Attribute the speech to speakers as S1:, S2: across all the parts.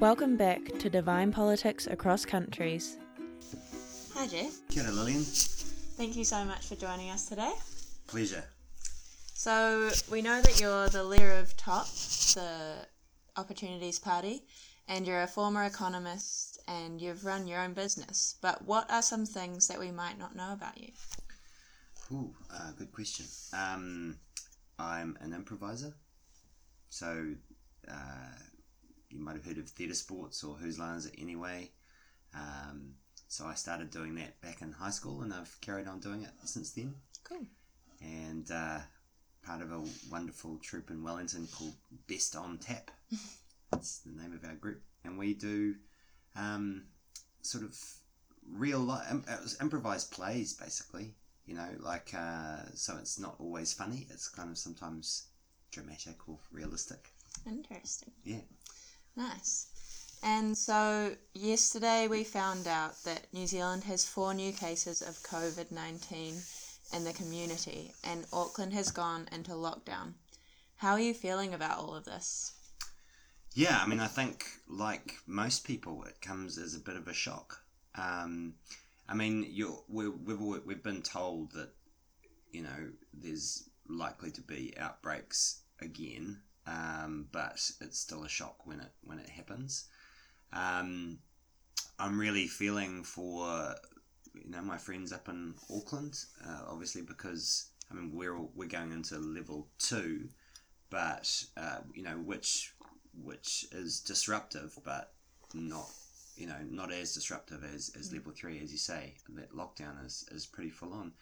S1: Welcome back to Divine Politics Across Countries.
S2: Hi, Geoff.
S3: Kia Lillian.
S2: Thank you so much for joining us today.
S3: Pleasure.
S2: So, we know that you're the leader of TOP, the Opportunities Party, and you're a former economist and you've run your own business. But what are some things that we might not know about you?
S3: Ooh, uh, good question. Um, I'm an improviser. So, uh, you might have heard of theatre sports or Whose Line Is It Anyway? Um, so I started doing that back in high school and I've carried on doing it since then.
S2: Cool.
S3: And uh, part of a wonderful troupe in Wellington called Best on Tap. That's the name of our group. And we do um, sort of real life, um, improvised plays basically. You know, like, uh, so it's not always funny, it's kind of sometimes dramatic or realistic.
S2: Interesting.
S3: Yeah.
S2: Nice. And so, yesterday we found out that New Zealand has four new cases of COVID 19 in the community, and Auckland has gone into lockdown. How are you feeling about all of this?
S3: Yeah, I mean, I think like most people, it comes as a bit of a shock. Um, I mean, we we've, we've been told that, you know, there's likely to be outbreaks again, um, but it's still a shock when it when it happens. Um, I'm really feeling for you know my friends up in Auckland, uh, obviously because I mean we're all, we're going into level two, but uh, you know which which is disruptive, but not you know not as disruptive as, as level three, as you say. That lockdown is is pretty full on,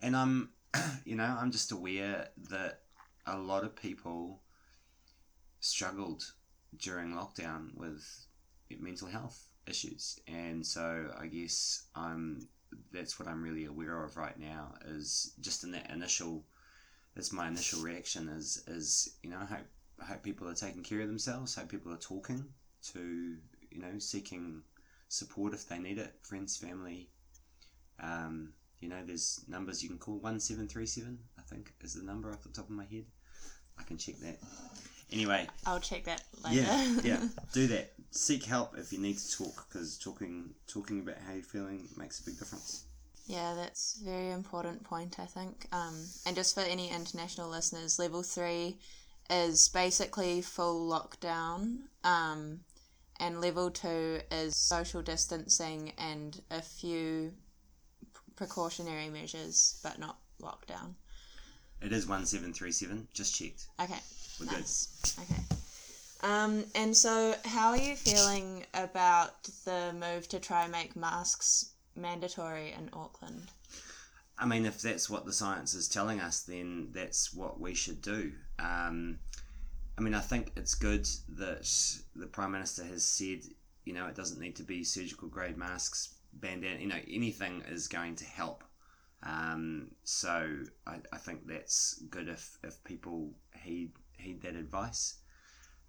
S3: and I'm you know I'm just aware that a lot of people struggled during lockdown with mental health issues, and so I guess I'm that's what I'm really aware of right now is just in that initial that's my initial reaction is is you know I hope I hope people are taking care of themselves. Hope people are talking to you know seeking support if they need it. Friends, family. Um, you know, there's numbers you can call one seven three seven. I think is the number off the top of my head. I can check that. Anyway,
S2: I'll check that later.
S3: yeah, yeah, do that. Seek help if you need to talk because talking talking about how you're feeling makes a big difference.
S2: Yeah, that's a very important point, I think. Um, and just for any international listeners, level three is basically full lockdown, um, and level two is social distancing and a few precautionary measures, but not lockdown.
S3: It is one seven three seven. Just checked.
S2: Okay,
S3: We're good.
S2: nice. Okay. Um, and so, how are you feeling about the move to try and make masks mandatory in Auckland?
S3: I mean, if that's what the science is telling us, then that's what we should do. Um, I mean, I think it's good that the Prime Minister has said, you know, it doesn't need to be surgical grade masks, bandana, you know, anything is going to help. Um, so I, I think that's good if, if people heed, heed that advice.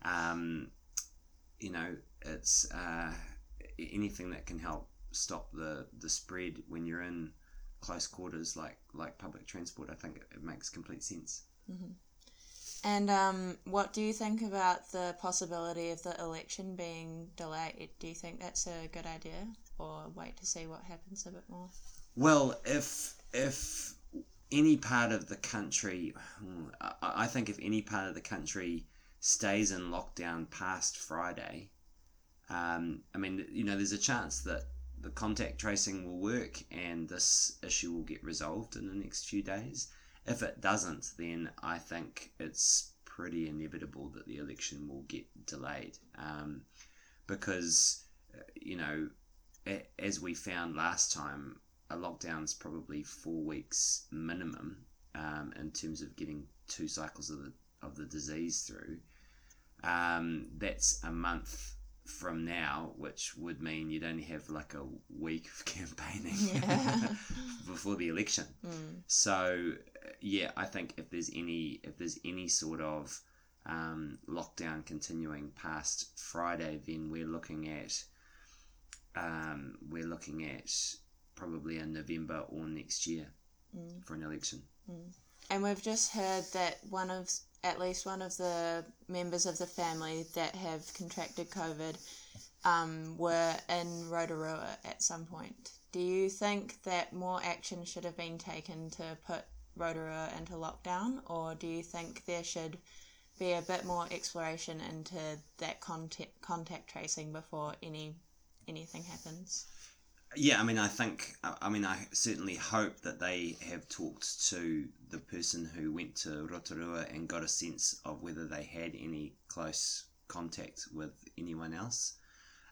S3: Um, you know, it's uh, anything that can help stop the, the spread when you're in close quarters like like public transport, I think it, it makes complete sense.
S2: And um, what do you think about the possibility of the election being delayed? Do you think that's a good idea, or wait to see what happens a bit more?
S3: Well, if if any part of the country, I, think if any part of the country stays in lockdown past Friday, um, I mean, you know, there's a chance that the contact tracing will work and this issue will get resolved in the next few days. If it doesn't, then I think it's pretty inevitable that the election will get delayed um, because, uh, you know, as we found last time, a lockdown is probably four weeks minimum um, in terms of getting two cycles of the of the disease through. Um, that's a month from now, which would mean you'd only have like a week of campaigning
S2: Yeah.
S3: before the election.
S2: Mm.
S3: So yeah, I think if there's any if there's any sort of um, lockdown continuing past Friday, then we're looking at um, we're looking at probably in November or next year
S2: Mm.
S3: for an election.
S2: And we've just heard that one of, at least one of the members of the family that have contracted COVID um, were in Rotorua at some point. Do you think that more action should have been taken to put Rotorua into lockdown, or do you think there should be a bit more exploration into that contact, contact tracing before any anything happens?
S3: Yeah, I mean, I think, I mean, I certainly hope that they have talked to the person who went to Rotorua and got a sense of whether they had any close contact with anyone else.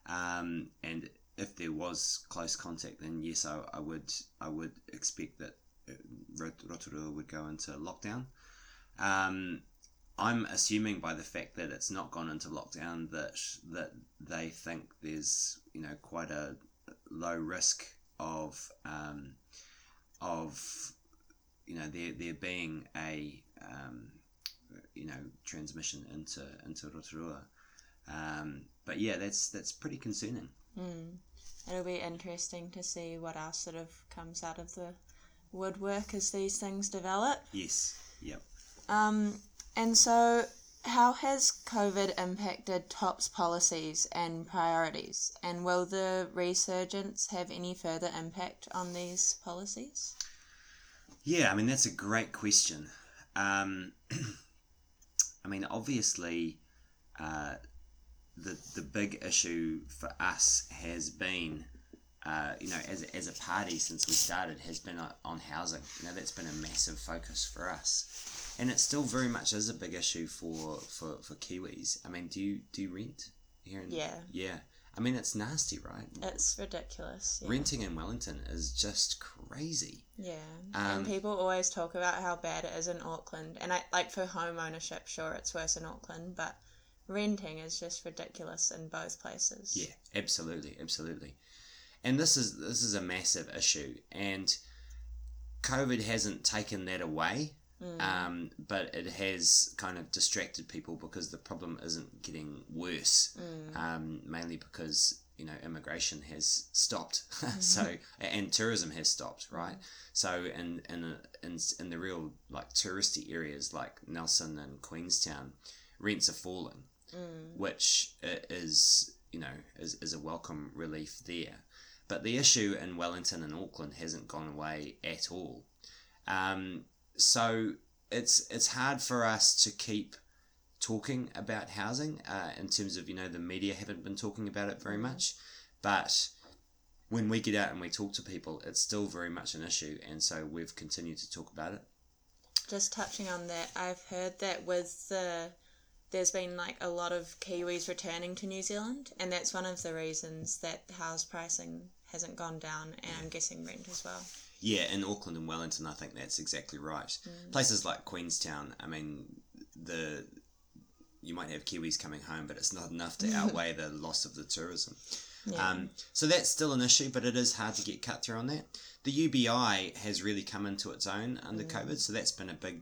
S3: Um, and if there was close contact, then yes, I, I would I would expect that uh, Rotorua would go into lockdown. Um, I'm assuming by the fact that it's not gone into lockdown that that they think there's you know quite a low risk of um, of you know there there being a um, you know transmission into into Rotorua. Um, but yeah, that's that's pretty concerning.
S2: Mm. It'll be interesting to see what else sort of comes out of the woodwork as these things develop.
S3: Yes. Yep.
S2: Um, and so, how has COVID impacted TOP's policies and priorities? And will the resurgence have any further impact on these policies?
S3: Yeah, I mean, that's a great question. Um, I mean, obviously, uh, the, the big issue for us has been uh, you know, as, as a party since we started has been on housing. You know, that's been a massive focus for us, and it still very much is a big issue for for, for Kiwis. I mean, do you do you rent here? In,
S2: yeah.
S3: Yeah. I mean, it's nasty, right?
S2: It's ridiculous.
S3: Yeah. Renting in Wellington is just crazy.
S2: Yeah, um, and people always talk about how bad it is in Auckland, and I like for home ownership, sure, it's worse in Auckland, but renting is just ridiculous in both places.
S3: Yeah, absolutely, absolutely and this is this is a massive issue, and COVID hasn't taken that away. Mm. Um, but it has kind of distracted people because the problem isn't getting worse, mm. um, mainly because you know immigration has stopped, so and tourism has stopped, right? So in in in in the real like touristy areas like Nelson and Queenstown, rents are falling, mm. which is you know is, is a welcome relief there. But the issue in Wellington and Auckland hasn't gone away at all. Um, so it's it's hard for us to keep talking about housing uh, in terms of you know the media haven't been talking about it very much, but when we get out and we talk to people, it's still very much an issue, and so we've continued to talk about it.
S2: Just touching on that, I've heard that with the there's been like a lot of Kiwis returning to New Zealand, and that's one of the reasons that house pricing hasn't gone down, and I'm guessing rent as well.
S3: Yeah, in Auckland and Wellington, I think that's exactly right. Mm. Places like Queenstown, I mean, the you might have Kiwis coming home, but it's not enough to outweigh the loss of the tourism. Yeah. Um, so that's still an issue, but it is hard to get cut through on that. The UBI has really come into its own under mm. COVID, so that's been a big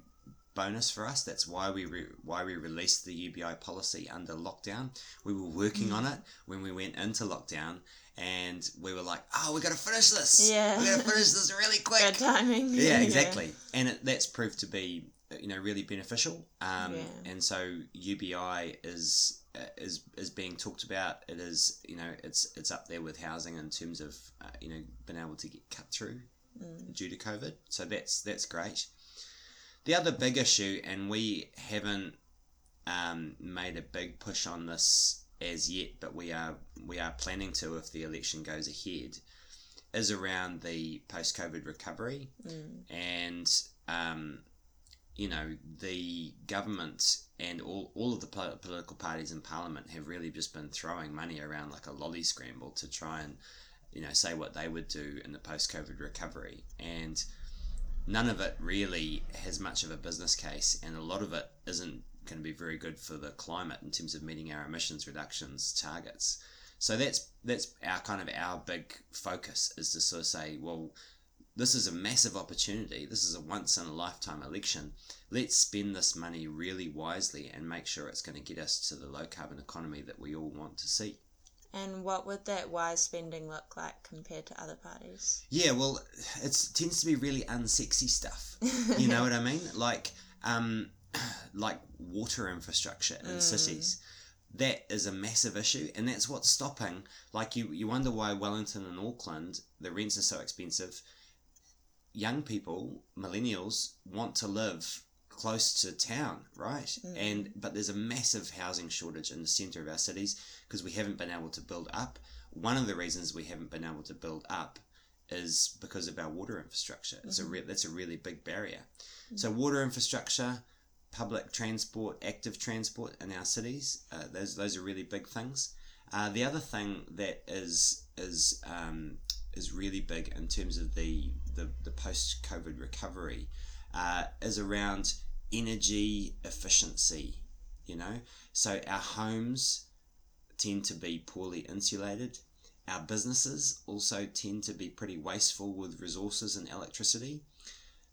S3: bonus for us. That's why we re- why we released the UBI policy under lockdown. We were working mm. on it when we went into lockdown, and we were like, "Oh, we got to finish this.
S2: Yeah,
S3: we got to finish this really quick."
S2: Good timing.
S3: Yeah, exactly. Yeah. And it, that's proved to be you know really beneficial. Um, yeah. And so UBI is uh, is is being talked about. It is you know it's it's up there with housing in terms of uh, you know being able to get cut through mm. due to COVID. So that's that's great. The other big issue, and we haven't um, made a big push on this as yet, but we are we are planning to if the election goes ahead, is around the post COVID recovery, mm. and um, you know the government and all, all of the political parties in parliament have really just been throwing money around like a lolly scramble to try and you know say what they would do in the post COVID recovery and none of it really has much of a business case, and a lot of it isn't going to be very good for the climate in terms of meeting our emissions reductions targets. So that's that's our kind of our big focus is to sort of say, well, this is a massive opportunity. This is a once in a lifetime election. Let's spend this money really wisely and make sure it's going to get us to the low carbon economy that we all want to see.
S2: And what would that wise spending look like compared to other parties?
S3: Yeah, well, it tends to be really unsexy stuff. You know what I mean? Like, um, like water infrastructure in mm. cities. that is a massive issue, and that's what's stopping. Like you, you wonder why Wellington and Auckland the rents are so expensive. Young people, millennials, want to live close to town, right? Mm. And but there's a massive housing shortage in the centre of our cities because we haven't been able to build up. One of the reasons we haven't been able to build up is because of our water infrastructure. It's a mm-hmm. re- that's a really big barrier. Mm. So water infrastructure, public transport, active transport in our cities, uh, those those are really big things. Uh, the other thing that is is um, is really big in terms of the the, the post COVID recovery uh, is around energy efficiency. You know, so our homes tend to be poorly insulated. Our businesses also tend to be pretty wasteful with resources and electricity.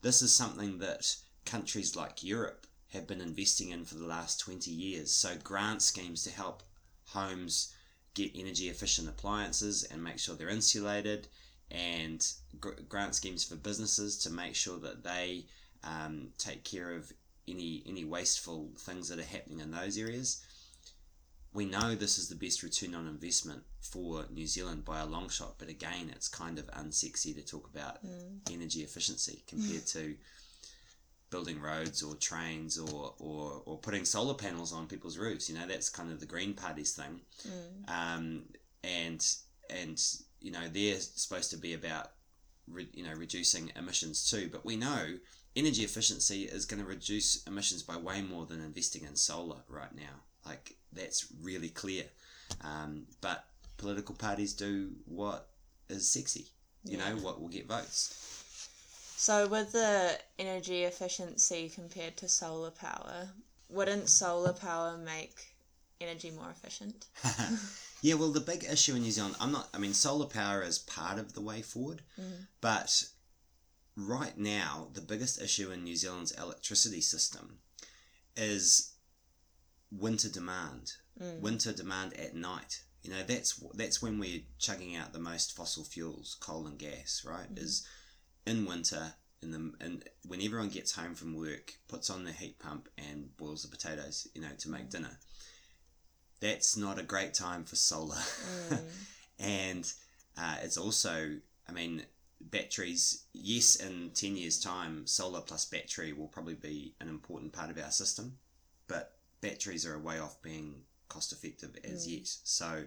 S3: This is something that countries like Europe have been investing in for the last 20 years. So, grant schemes to help homes get energy efficient appliances and make sure they're insulated, and gr- grant schemes for businesses to make sure that they um, take care of any any wasteful things that are happening in those areas. We know this is the best return on investment for New Zealand by a long shot, but again, it's kind of unsexy to talk about energy efficiency compared to building roads or trains or, or, or putting solar panels on people's roofs. You know, that's kind of the Green Party's thing. Um, and, and, you know, they're supposed to be about, re, you know, reducing emissions too. But we know energy efficiency is going to reduce emissions by way more than investing in solar right now. Like, that's really clear. Um, but political parties do what is sexy, you know, what will get votes.
S2: So, with the energy efficiency compared to solar power, wouldn't solar power make energy more efficient?
S3: yeah, well, the big issue in New Zealand, I'm not, I mean, solar power is part of the way forward, mm. but right now, the biggest issue in New Zealand's electricity system is winter demand. Mm. Winter demand at night. You know, that's that's when we're chugging out the most fossil fuels, coal and gas, right? Mm. Is in winter in the and when everyone gets home from work, puts on the heat pump and boils the potatoes, you know, to make mm. dinner. That's not a great time for solar, mm. and uh, it's also, I mean, batteries. Yes, in ten years' time, solar plus battery will probably be an important part of our system, but batteries are a way off being cost effective as mm. yet. So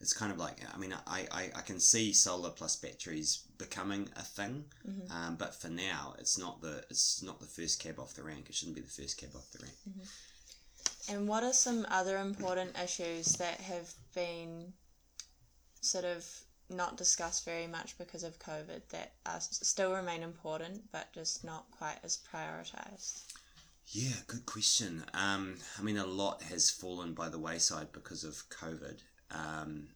S3: it's kind of like I mean I, I, I can see solar plus batteries becoming a thing, um, but for now it's not the it's not the first cab off the rank. It shouldn't be the first cab off the rank.
S2: And what are some other important issues that have been sort of not discussed very much because of COVID that are, still remain important but just not quite as prioritized?
S3: Yeah, good question. Um, I mean, a lot has fallen by the wayside because of COVID. Um,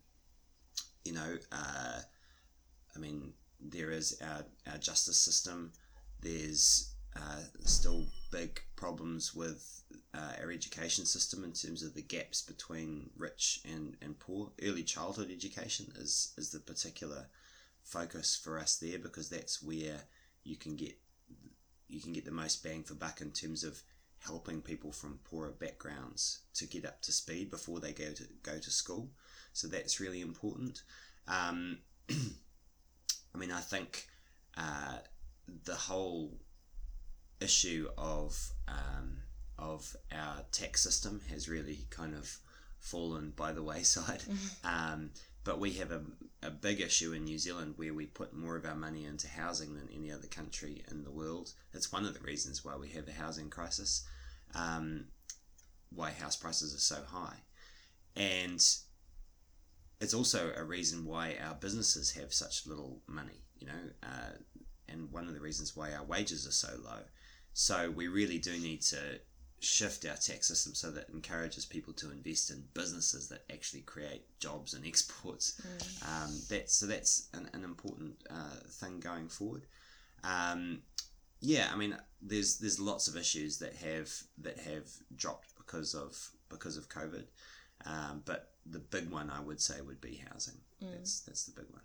S3: you know, uh, I mean, there is our, our justice system. There's uh, still big problems with uh, our education system in terms of the gaps between rich and, and poor. Early childhood education is, is the particular focus for us there because that's where you can get you can get the most bang for buck in terms of helping people from poorer backgrounds to get up to speed before they go to go to school. So that's really important. Um, I mean, I think uh, the whole issue of um, of our tax system has really kind of fallen by the wayside. Um, but we have a, a big issue in New Zealand where we put more of our money into housing than any other country in the world. It's one of the reasons why we have a housing crisis, um, why house prices are so high. And it's also a reason why our businesses have such little money, you know, uh, and one of the reasons why our wages are so low. So we really do need to shift our tax system so that encourages people to invest in businesses that actually create jobs and exports. Um, that so that's an, an important uh, thing going forward. Um, yeah, I mean, there's there's lots of issues that have that have dropped because of because of COVID, um, but the big one I would say would be housing. That's that's the big one.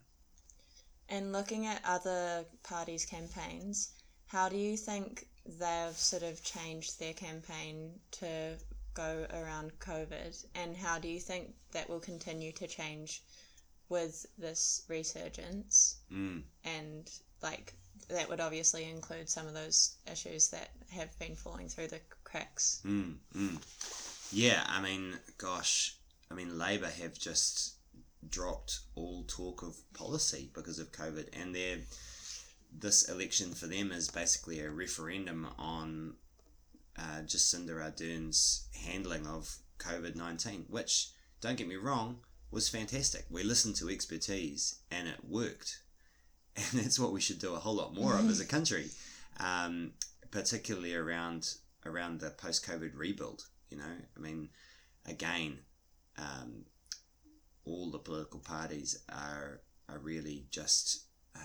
S2: And looking at other parties' campaigns, how do you think they've sort of changed their campaign to go around COVID, and how do you think that will continue to change with this resurgence?
S3: Mm.
S2: And like that would obviously include some of those issues that have been falling through the cracks.
S3: Mm, mm. Yeah, I mean, gosh, I mean, Labour have just dropped all talk of policy because of COVID, and they're this election for them is basically a referendum on uh, Jacinda Ardern's handling of COVID nineteen, which don't get me wrong was fantastic. We listened to expertise and it worked, and that's what we should do a whole lot more of as a country, um, particularly around around the post COVID rebuild. You know, I mean, again, um, all the political parties are are really just uh,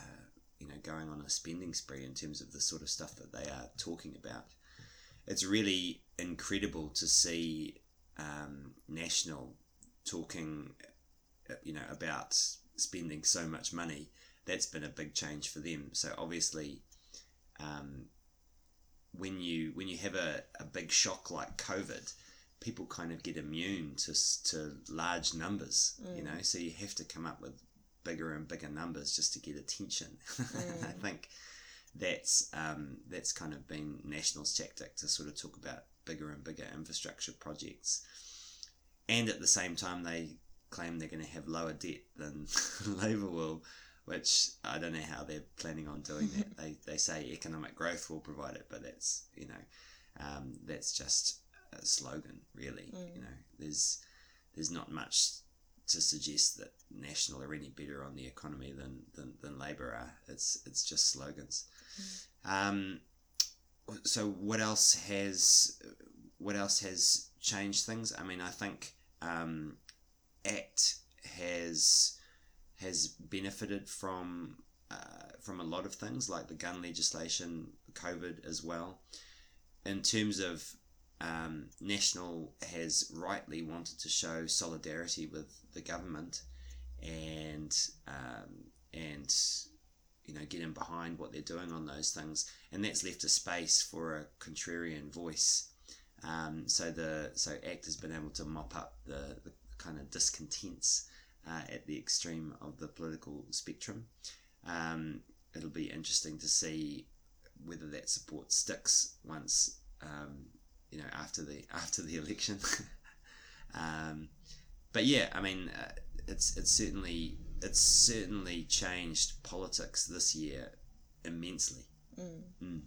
S3: you know going on a spending spree in terms of the sort of stuff that they are talking about. It's really incredible to see um, National talking, uh, you know, about spending so much money. That's been a big change for them. So obviously, um, when you when you have a, a big shock like COVID, people kind of get immune to to large numbers. Mm. You know, so you have to come up with bigger and bigger numbers just to get attention. Mm. I think that's um, that's kind of been National's tactic to sort of talk about bigger and bigger infrastructure projects, and at the same time they claim they're going to have lower debt than Labour will, which I don't know how they're planning on doing that. they they say economic growth will provide it, but that's you know um, that's just a slogan, really. Mm. You know, there's there's not much to suggest that National are any better on the economy than than, than Labour are. It's it's just slogans. Mm. Um, so what else has what else has changed things? I mean, I think um, ACT has has benefited from uh, from a lot of things like the gun legislation, COVID as well. In terms of um, National has rightly wanted to show solidarity with the government and um, and you know get in behind what they're doing on those things, and that's left a space for a contrarian voice. Um, so the so ACT has been able to mop up the, the kind of discontents uh, at the extreme of the political spectrum. Um, it'll be interesting to see whether that support sticks once um, you know after the after the election. but yeah, I mean, uh, it's it's certainly it's certainly changed politics this year immensely.
S2: Mm. Mm.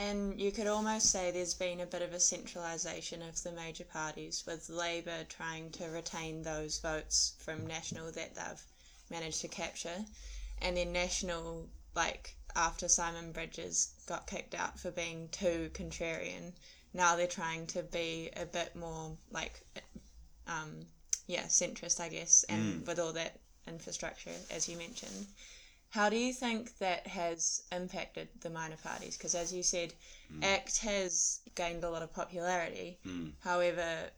S2: And you could almost say there's been a bit of a centralisation of the major parties, with Labour trying to retain those votes from National that they've managed to capture, and then National, like after Simon Bridges got kicked out for being too contrarian, now they're trying to be a bit more like, um, yeah, centrist, I guess, and mm. with all that infrastructure, as you mentioned. How do you think that has impacted the minor parties? Because as you said, mm. ACT has gained a lot of popularity. Mm. However,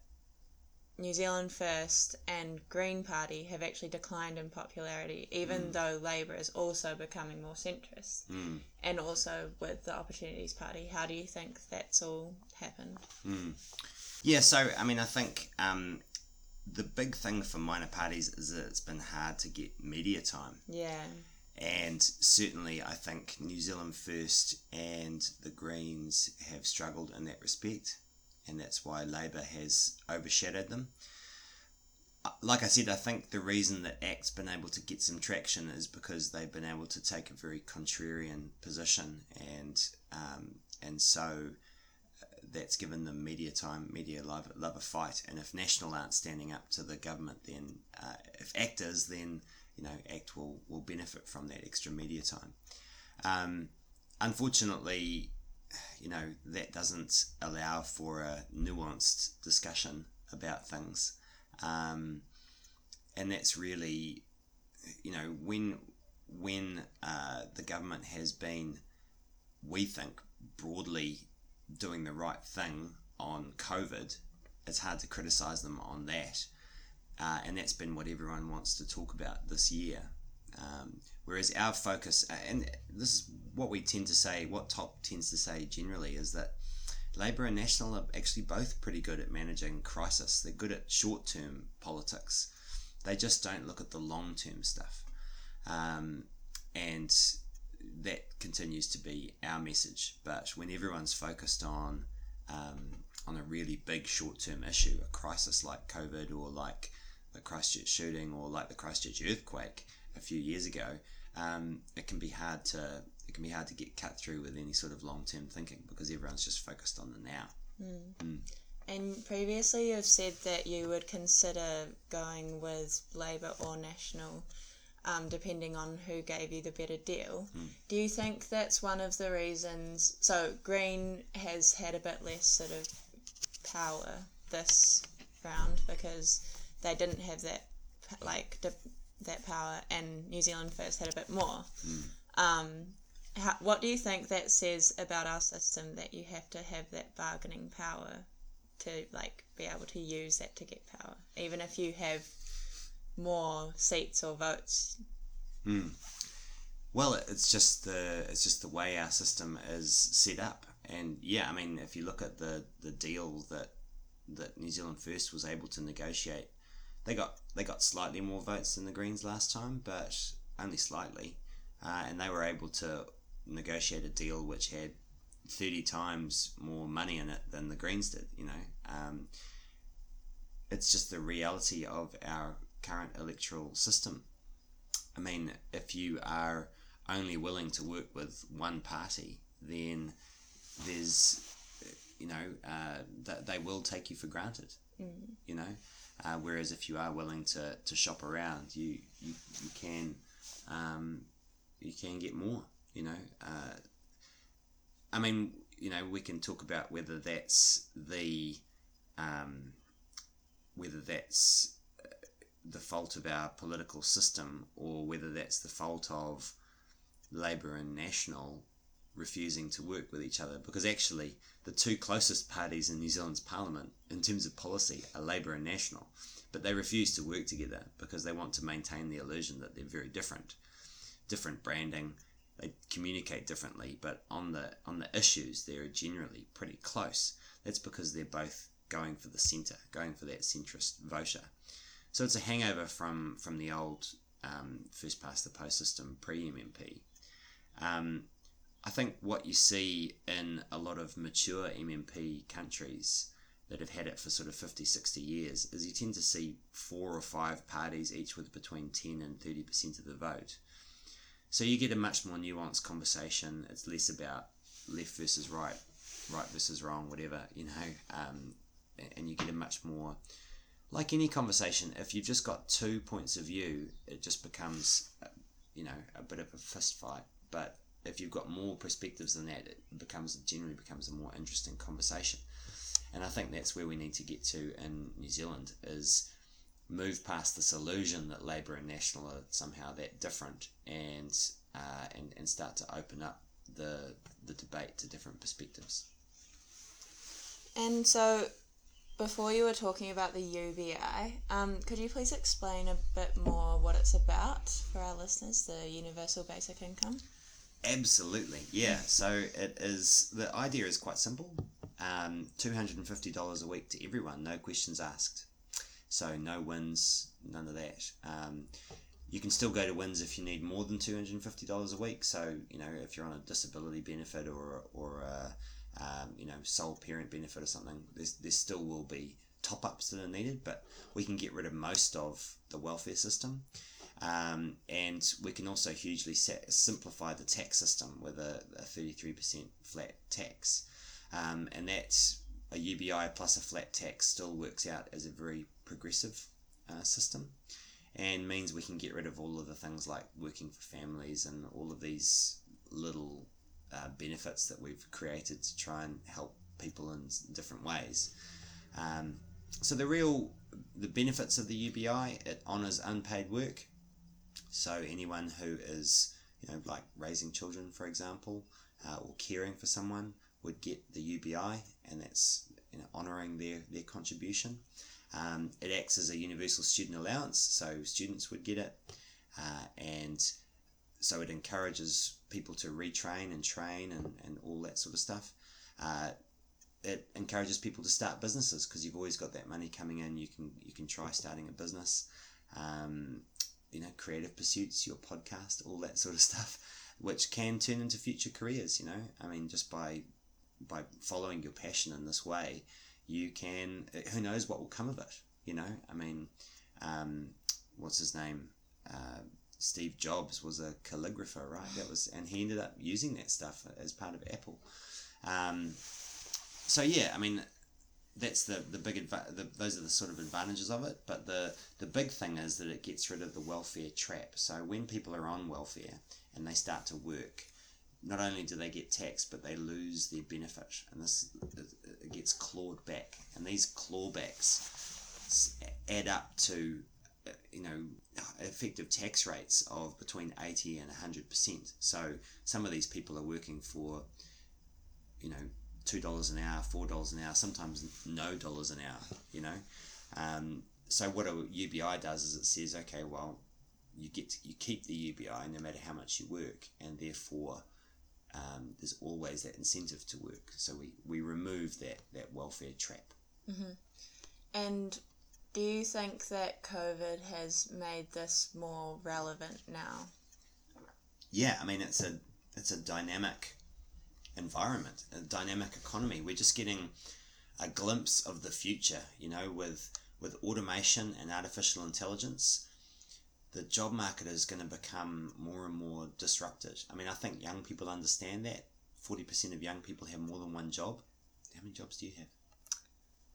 S2: New Zealand First and Green Party have actually declined in popularity, even mm. though Labour is also becoming more centrist. Mm. And also with the Opportunities Party. How do you think that's all happened?
S3: Mm. Yeah, so, I mean, I think um, the big thing for minor parties is that it's been hard to get media time.
S2: Yeah.
S3: And certainly, I think New Zealand First and the Greens have struggled in that respect, and that's why Labour has overshadowed them. Uh, like I said, I think the reason that ACT's been able to get some traction is because they've been able to take a very contrarian position, and um, and so that's given them media time. Media love love a fight, and if National aren't standing up to the government, then uh, if ACT is, then you know, ACT will, will benefit from that extra media time. Um, unfortunately, you know, that doesn't allow for a nuanced discussion about things. Um, and that's really, you know, when when uh, the government has been, we think, broadly doing the right thing on COVID, it's hard to criticise them on that uh, and that's been what everyone wants to talk about this year. Um, whereas our focus, uh, and this is what we tend to say, what TOP tends to say generally, is that Labour and National are actually both pretty good at managing crisis. They're good at short term politics. They just don't look at the long term stuff. Um, and that continues to be our message. But when everyone's focused on um, on a really big short term issue, a crisis like COVID or like the Christchurch shooting or like the Christchurch earthquake a few years ago, um, it can be hard to it can be hard to get cut through with any sort of long term thinking because everyone's just focused on the now.
S2: Mm. Mm. And previously, you've said that you would consider going with Labour or National um, depending on who gave you the better deal. Mm. Do you think that's one of the reasons? So Green has had a bit less sort of power this round because they didn't have that like that power, and New Zealand First had a bit more. Mm. Um, how, what do you think that says about our system that you have to have that bargaining power to like be able to use that to get power, even if you have more seats or votes.
S3: Mm. Well, it's just the it's just the way our system is set up, and yeah, I mean, if you look at the the deal that that New Zealand First was able to negotiate, they got they got slightly more votes than the Greens last time, but only slightly, uh, and they were able to negotiate a deal which had thirty times more money in it than the Greens did. You know, um, it's just the reality of our current electoral system. I mean, if you are only willing to work with one party, then there's, you know, uh, that they will take you for granted. Mm. You know, uh, whereas if you are willing to, to shop around, you you, you can um, you can get more. You know, uh, I mean, you know, we can talk about whether that's the um, whether that's the fault of our political system or whether that's the fault of Labour and National refusing to work with each other. Because actually the two closest parties in New Zealand's parliament in terms of policy are Labour and National. But they refuse to work together because they want to maintain the illusion that they're very different. Different branding they communicate differently but on the on the issues they're generally pretty close. That's because they're both going for the centre going for that centrist voter so it's a hangover from from the old um, first past the post system pre MMP. Um, I think what you see in a lot of mature MMP countries that have had it for sort of 50, 60 years is you tend to see four or five parties, each with between 10 and 30% of the vote. So you get a much more nuanced conversation. It's less about left versus right, right versus wrong, whatever, you know, um, and you get a much more like any conversation, if you've just got two points of view, it just becomes, uh, you know, a bit of a fist fight. But if you've got more perspectives than that, it becomes generally becomes a more interesting conversation. And I think that's where we need to get to in New Zealand is move past this illusion that Labour and National are somehow that different, and uh, and and start to open up the the debate to different perspectives.
S2: And so before you were talking about the UBI, um, could you please explain a bit more what it's about for our listeners, the Universal Basic Income?
S3: Absolutely, yeah. So it is the idea is quite simple. Um, Two hundred and fifty dollars a week to everyone, no questions asked. So no WINZ, none of that. Um, you can still go to WINZ if you need more than two hundred and fifty dollars a week. So you know if you're on a disability benefit or or uh, um, you know, sole parent benefit or something, there's, there still will be top ups that are needed, but we can get rid of most of the welfare system. Um, and we can also hugely simplify the tax system with a, a 33% flat tax. Um, and that's a UBI plus a flat tax still works out as a very progressive uh, system and means we can get rid of all of the things like working for families and all of these little uh, benefits that we've created to try and help people in different ways. Um, so the real the benefits of the UBI it honours unpaid work. So anyone who is you know like raising children, for example, uh, or caring for someone would get the UBI, and that's you know, honouring their their contribution. Um, it acts as a universal student allowance, so students would get it, uh, and so it encourages people to retrain and train and, and all that sort of stuff. Uh, it encourages people to start businesses because you've always got that money coming in. You can you can try starting a business, um, you know, creative pursuits, your podcast, all that sort of stuff, which can turn into future careers. You know, I mean, just by by following your passion in this way, you can. Who knows what will come of it? You know, I mean, um, what's his name? Uh, Steve Jobs was a calligrapher, right? That was, and he ended up using that stuff as part of Apple. Um, so yeah, I mean, that's the the big adva- the, those are the sort of advantages of it. But the the big thing is that it gets rid of the welfare trap. So when people are on welfare and they start to work, not only do they get taxed, but they lose their benefit, and this it gets clawed back. And these clawbacks add up to you know effective tax rates of between 80 and 100% so some of these people are working for you know two dollars an hour four dollars an hour sometimes no dollars an hour you know? Um, so what a ubi does is it says okay well you get to, you keep the ubi no matter how much you work and therefore um, there's always that incentive to work. So we, we remove that, that welfare trap.
S2: Mm-hmm. and do you think that COVID has made this more relevant now?
S3: Yeah, I mean it's a it's a dynamic environment, a dynamic economy. We're just getting a glimpse of the future, you know, with with automation and artificial intelligence. The job market is going to become more and more disrupted. I mean, I think young people understand that. 40% of young people have more than one job. How many jobs do you have?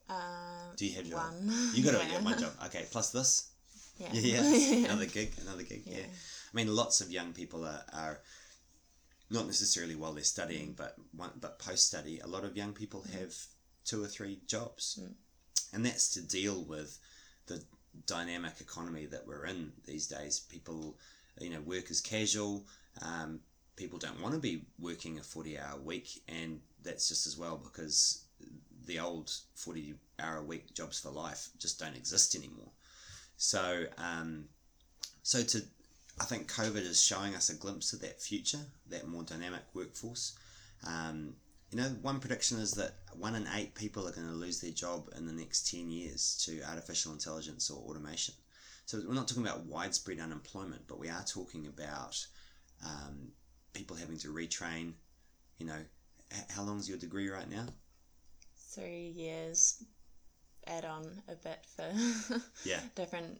S2: Uh,
S3: Do you have your
S2: one?
S3: You got
S2: yeah.
S3: yeah. one job. Okay, plus this.
S2: Yeah.
S3: Yeah, yeah. another gig, another gig. Yeah.
S2: Yeah.
S3: I mean, lots of young people are, are not necessarily while they're studying, but one, but post study, a lot of young people have two or three jobs,
S2: Mm.
S3: and that's to deal with the dynamic economy that we're in these days. People, you know, work as casual. Um, people don't want to be working a forty-hour week, and that's just as well because the old 40 hour a week jobs for life just don't exist anymore. So, um, so to, I think COVID is showing us a glimpse of that future, that more dynamic workforce. Um, you know, one prediction is that one in eight people are going to lose their job in the next 10 years to artificial intelligence or automation. So we're not talking about widespread unemployment, but we are talking about um, people having to retrain. You know, how long is your degree right now?
S2: Three years. Add on a bit for
S3: Yeah.
S2: different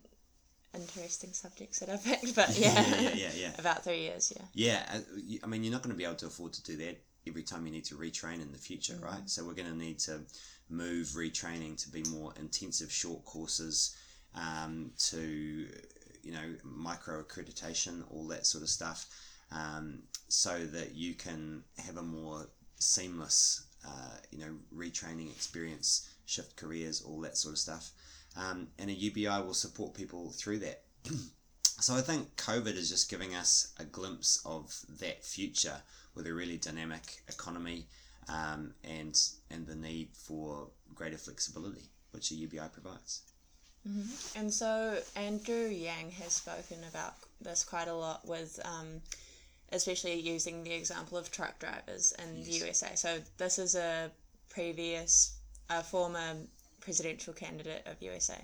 S2: interesting subjects that I picked, but yeah,
S3: yeah, yeah, yeah, yeah.
S2: about three years. Yeah.
S3: Yeah, uh, I mean, you're not going to be able to afford to do that every time you need to retrain in the future,
S2: Mm.
S3: right? So we're going to need to move retraining to be more intensive, short courses, um, to you know micro accreditation, all that sort of stuff, um, so that you can have a more seamless, uh, you know, retraining experience, shift careers, all that sort of stuff. Um, and a UBI will support people through that. So I think COVID is just giving us a glimpse of that future with a really dynamic economy um, and and the need for greater flexibility, which a UBI provides.
S2: And so Andrew Yang has spoken about this quite a lot with, um, especially using the example of truck drivers in the USA. So this is a previous, a former presidential candidate of USA.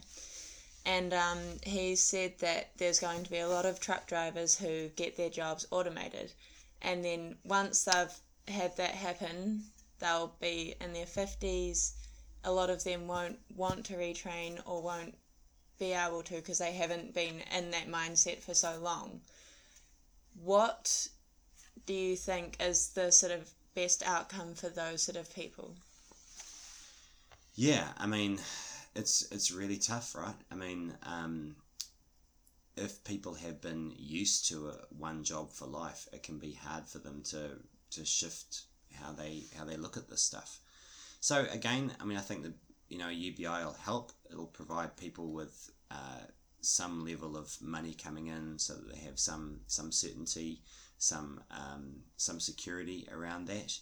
S2: And um, he said that there's going to be a lot of truck drivers who get their jobs automated. And then once they've had that happen, they'll be in their 50s. A lot of them won't want to retrain or won't be able to because they haven't been in that mindset for so long. What do you think is the sort of best outcome for those sort of people?
S3: Yeah, I mean, it's it's really tough, right? I mean, um, if people have been used to a, one job for life, it can be hard for them to to shift how they how they look at this stuff. So again, I mean, I think that you know UBI will help. It'll provide people with uh, some level of money coming in, so that they have some some certainty, some um, some security around that,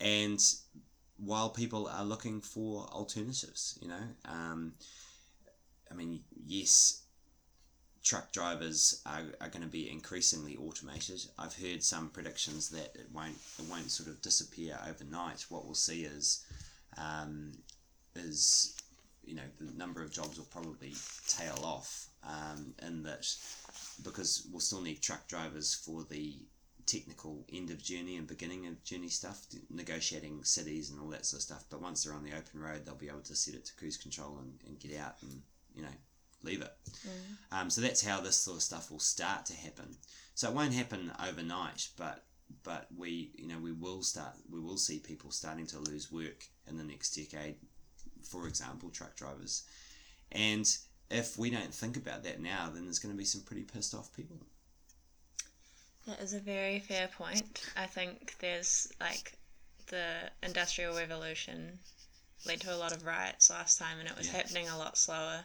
S3: and while people are looking for alternatives, you know, um, I mean, yes, truck drivers are, are going to be increasingly automated. I've heard some predictions that it won't it won't sort of disappear overnight. What we'll see is um, is you know the number of jobs will probably tail off um, in that because we'll still need truck drivers for the technical end of journey and beginning of journey stuff, negotiating cities and all that sort of stuff. But once they're on the open road, they'll be able to set it to cruise control and, and get out and you know leave it. Mm. Um, so that's how this sort of stuff will start to happen. So it won't happen overnight, but but we you know we will start we will see people starting to lose work in the next decade for example truck drivers. And if we don't think about that now then there's going to be some pretty pissed off people.
S1: That is a very fair point. I think there's like the industrial revolution led to a lot of riots last time and it was yeah. happening a lot slower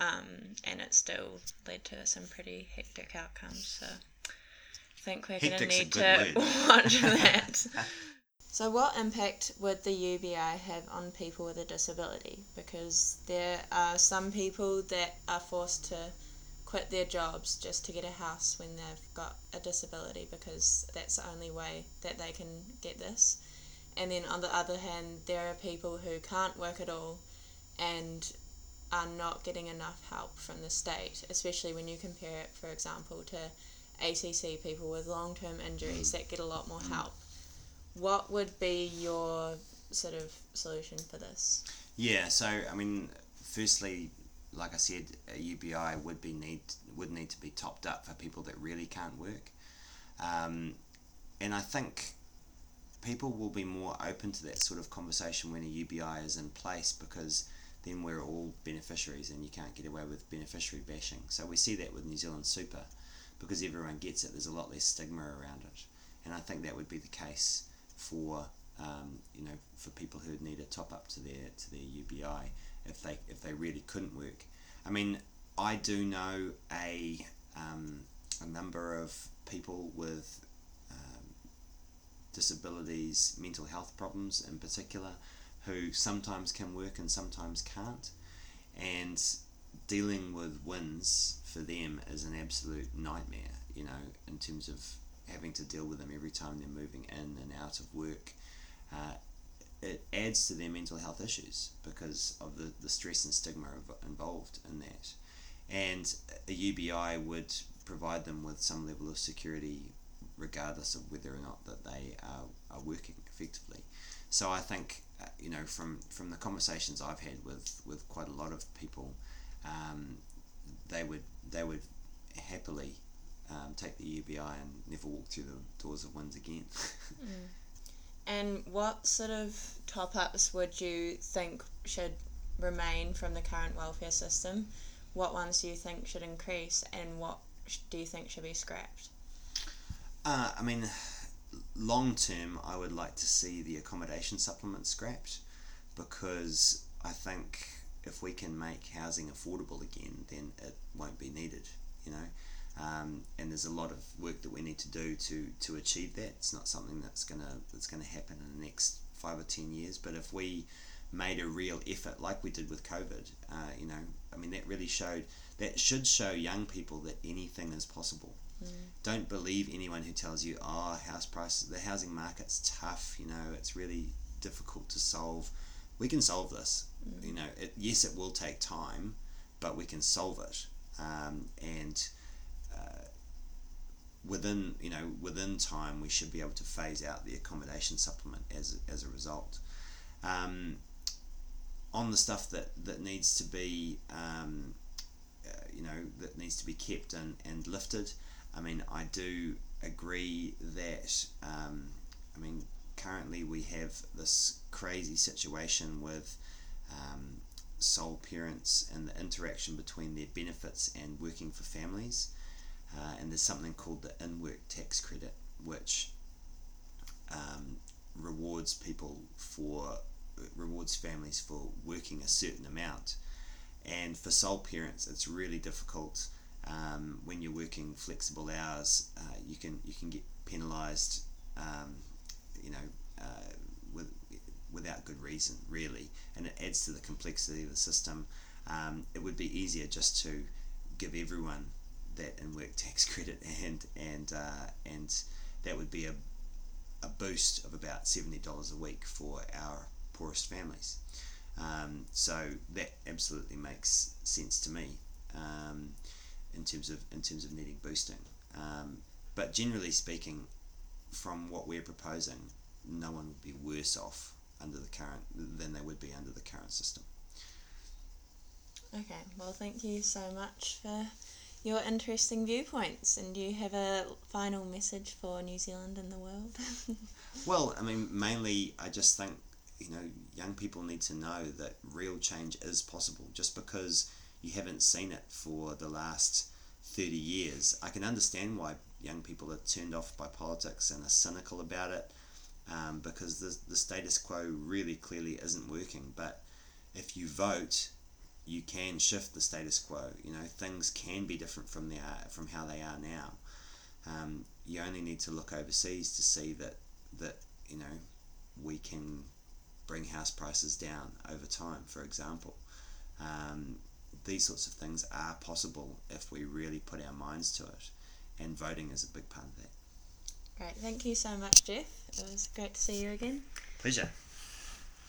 S1: um, and it still led to some pretty hectic outcomes. So I think we're going to need to watch that.
S2: So, what impact would the UBI have on people with a disability? Because there are some people that are forced to quit their jobs just to get a house when they've got a disability because that's the only way that they can get this. And then on the other hand, there are people who can't work at all and are not getting enough help from the state, especially when you compare it, for example, to ACC people with long term injuries that get a lot more help. What would be your sort of solution for this?
S3: Yeah, so I mean, firstly, like I said, a UBI would be need would need to be topped up for people that really can't work, um, and I think people will be more open to that sort of conversation when a UBI is in place because then we're all beneficiaries and you can't get away with beneficiary bashing. So we see that with New Zealand Super because everyone gets it, there's a lot less stigma around it. And I think that would be the case for um, you know for people who need a top up to their to their UBI if they if they really couldn't work. I mean, I do know a um, a number of people with um, disabilities, mental health problems in particular, who sometimes can work and sometimes can't, and dealing with WINZ for them is an absolute nightmare, you know, in terms of having to deal with them every time they're moving in and out of work. Uh, it adds to their mental health issues because of the, the stress and stigma involved in that. And a UBI would provide them with some level of security regardless of whether or not that they are, are working effectively. So I think, uh, you know, from, from the conversations I've had with, with quite a lot of people, um, they would they would happily um, take the UBI and never walk through the doors of WINZ again.
S2: mm. And what sort of top ups would you think should remain from the current welfare system? What ones do you think should increase, and what do you think should be scrapped?
S3: Uh, I mean, long term, I would like to see the accommodation supplement scrapped because I think if we can make housing affordable again, then it won't be needed. You know, um, and there's a lot of work that we need to do to to achieve that. It's not something that's gonna that's gonna happen in the next five or ten years. But if we made a real effort, like we did with COVID, uh, you know, I mean, that really showed that should show young people that anything is possible. Mm. Don't believe anyone who tells you, "Oh, house prices, the housing market's tough." You know, it's really difficult to solve. We can solve this Mm. You know, it, yes, it will take time, but we can solve it. Um, and within you know within time, we should be able to phase out the accommodation supplement as as a result. Um, on the stuff that that needs to be um, uh, you know that needs to be kept and, and lifted. I mean, I do agree that um, I mean currently we have this crazy situation with um, sole parents and the interaction between their benefits and working for families. Uh, and there's something called the in work tax credit, which um, rewards people for rewards families for working a certain amount. And for sole parents, it's really difficult um, when you're working flexible hours. Uh, you can you can get penalised, um, you know, uh, with without good reason, really, and it adds to the complexity of the system. Um, it would be easier just to give everyone that in work tax credit, and and uh, and that would be a, a boost of about seventy dollars a week for our poorest families. Um, so that absolutely makes sense to me um, in terms of in terms of needing boosting. Um, but generally speaking, from what we're proposing, no one would be worse off under the current than they would be under the current system.
S2: Okay, well, thank you so much for your interesting viewpoints. And do you have a final message for New Zealand and the world?
S3: well, I mean, mainly, I just think you know young people need to know that real change is possible. Just because you haven't seen it for the last thirty years, I can understand why young people are turned off by politics and are cynical about it. Um, because the, the status quo really clearly isn't working. But if you vote you can shift the status quo. You know, things can be different from the from how they are now. Um, you only need to look overseas to see that that you know we can bring house prices down over time. For example, um, these sorts of things are possible if we really put our minds to it, and voting is a big part of that.
S2: Great, thank you so much, Geoff. It was great to see you again.
S3: Pleasure.